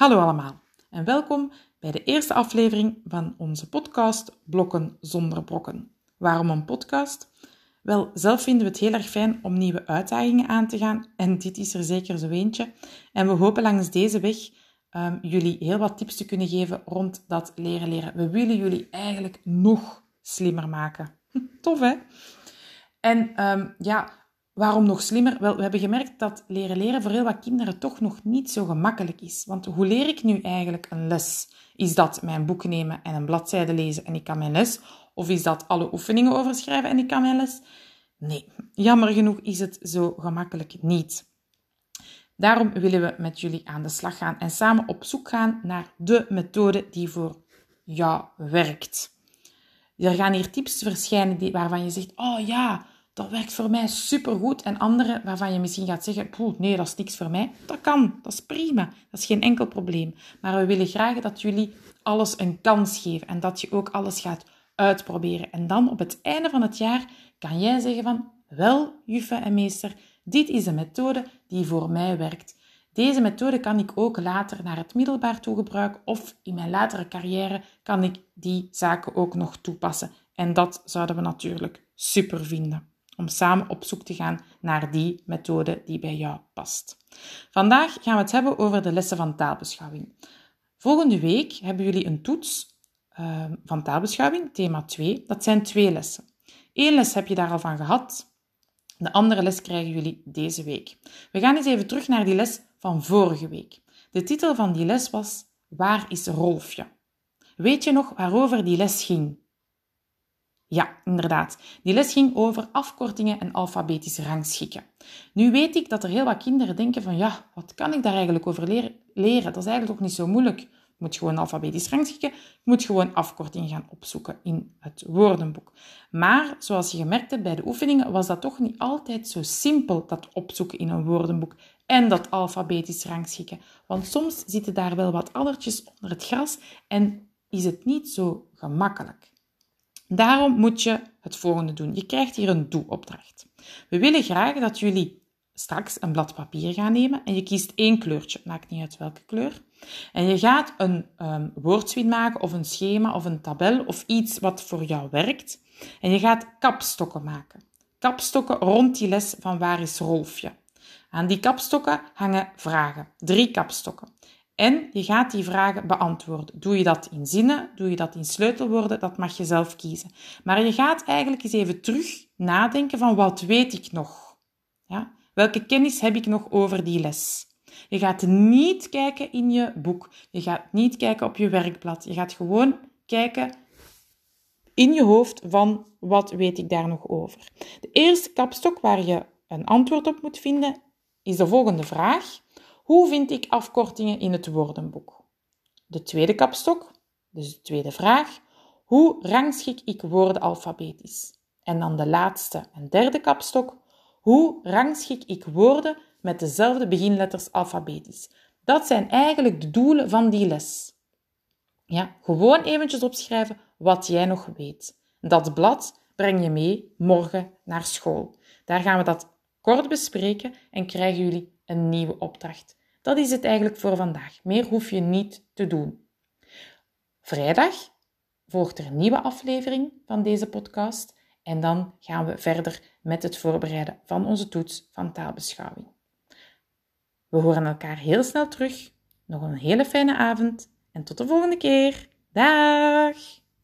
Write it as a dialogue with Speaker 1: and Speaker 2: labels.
Speaker 1: Hallo allemaal en welkom bij de eerste aflevering van onze podcast Blokken zonder brokken. Waarom een podcast? Wel, zelf vinden we het heel erg fijn om nieuwe uitdagingen aan te gaan en dit is er zeker zo eentje. En we hopen langs deze weg um, jullie heel wat tips te kunnen geven rond dat leren leren. We willen jullie eigenlijk nog slimmer maken. Tof hè? En um, ja, Waarom nog slimmer? Wel, we hebben gemerkt dat leren leren voor heel wat kinderen toch nog niet zo gemakkelijk is. Want hoe leer ik nu eigenlijk een les? Is dat mijn boek nemen en een bladzijde lezen en ik kan mijn les? Of is dat alle oefeningen overschrijven en ik kan mijn les? Nee, jammer genoeg is het zo gemakkelijk niet. Daarom willen we met jullie aan de slag gaan en samen op zoek gaan naar de methode die voor jou werkt. Er gaan hier tips verschijnen waarvan je zegt: Oh ja, dat werkt voor mij supergoed. En andere waarvan je misschien gaat zeggen, nee, dat is niks voor mij. Dat kan, dat is prima. Dat is geen enkel probleem. Maar we willen graag dat jullie alles een kans geven en dat je ook alles gaat uitproberen. En dan op het einde van het jaar kan jij zeggen van, wel, juffe en meester, dit is een methode die voor mij werkt. Deze methode kan ik ook later naar het middelbaar toe gebruiken of in mijn latere carrière kan ik die zaken ook nog toepassen. En dat zouden we natuurlijk super vinden om samen op zoek te gaan naar die methode die bij jou past. Vandaag gaan we het hebben over de lessen van taalbeschouwing. Volgende week hebben jullie een toets uh, van taalbeschouwing, thema 2. Dat zijn twee lessen. Eén les heb je daar al van gehad. De andere les krijgen jullie deze week. We gaan eens even terug naar die les van vorige week. De titel van die les was Waar is Rolfje? Weet je nog waarover die les ging? Ja, inderdaad. Die les ging over afkortingen en alfabetisch rangschikken. Nu weet ik dat er heel wat kinderen denken van ja, wat kan ik daar eigenlijk over leren? Dat is eigenlijk toch niet zo moeilijk. Je moet gewoon alfabetisch rangschikken. Je moet gewoon afkortingen gaan opzoeken in het woordenboek. Maar zoals je gemerkt hebt bij de oefeningen, was dat toch niet altijd zo simpel, dat opzoeken in een woordenboek en dat alfabetisch rangschikken. Want soms zitten daar wel wat addertjes onder het gras en is het niet zo gemakkelijk. Daarom moet je het volgende doen. Je krijgt hier een doe-opdracht. We willen graag dat jullie straks een blad papier gaan nemen en je kiest één kleurtje, maakt niet uit welke kleur. En je gaat een um, maken of een schema of een tabel of iets wat voor jou werkt. En je gaat kapstokken maken. Kapstokken rond die les van waar is Rolfje. Aan die kapstokken hangen vragen. Drie kapstokken. En je gaat die vragen beantwoorden. Doe je dat in zinnen, doe je dat in sleutelwoorden, dat mag je zelf kiezen. Maar je gaat eigenlijk eens even terug nadenken van wat weet ik nog? Ja? Welke kennis heb ik nog over die les? Je gaat niet kijken in je boek. Je gaat niet kijken op je werkblad. Je gaat gewoon kijken in je hoofd van wat weet ik daar nog over. De eerste kapstok waar je een antwoord op moet vinden is de volgende vraag. Hoe vind ik afkortingen in het woordenboek? De tweede kapstok, dus de tweede vraag. Hoe rangschik ik woorden alfabetisch? En dan de laatste en derde kapstok. Hoe rangschik ik woorden met dezelfde beginletters alfabetisch? Dat zijn eigenlijk de doelen van die les. Ja, gewoon eventjes opschrijven wat jij nog weet. Dat blad breng je mee morgen naar school. Daar gaan we dat kort bespreken en krijgen jullie een nieuwe opdracht. Dat is het eigenlijk voor vandaag. Meer hoef je niet te doen. Vrijdag volgt er een nieuwe aflevering van deze podcast en dan gaan we verder met het voorbereiden van onze toets van taalbeschouwing. We horen elkaar heel snel terug. Nog een hele fijne avond en tot de volgende keer. Dag!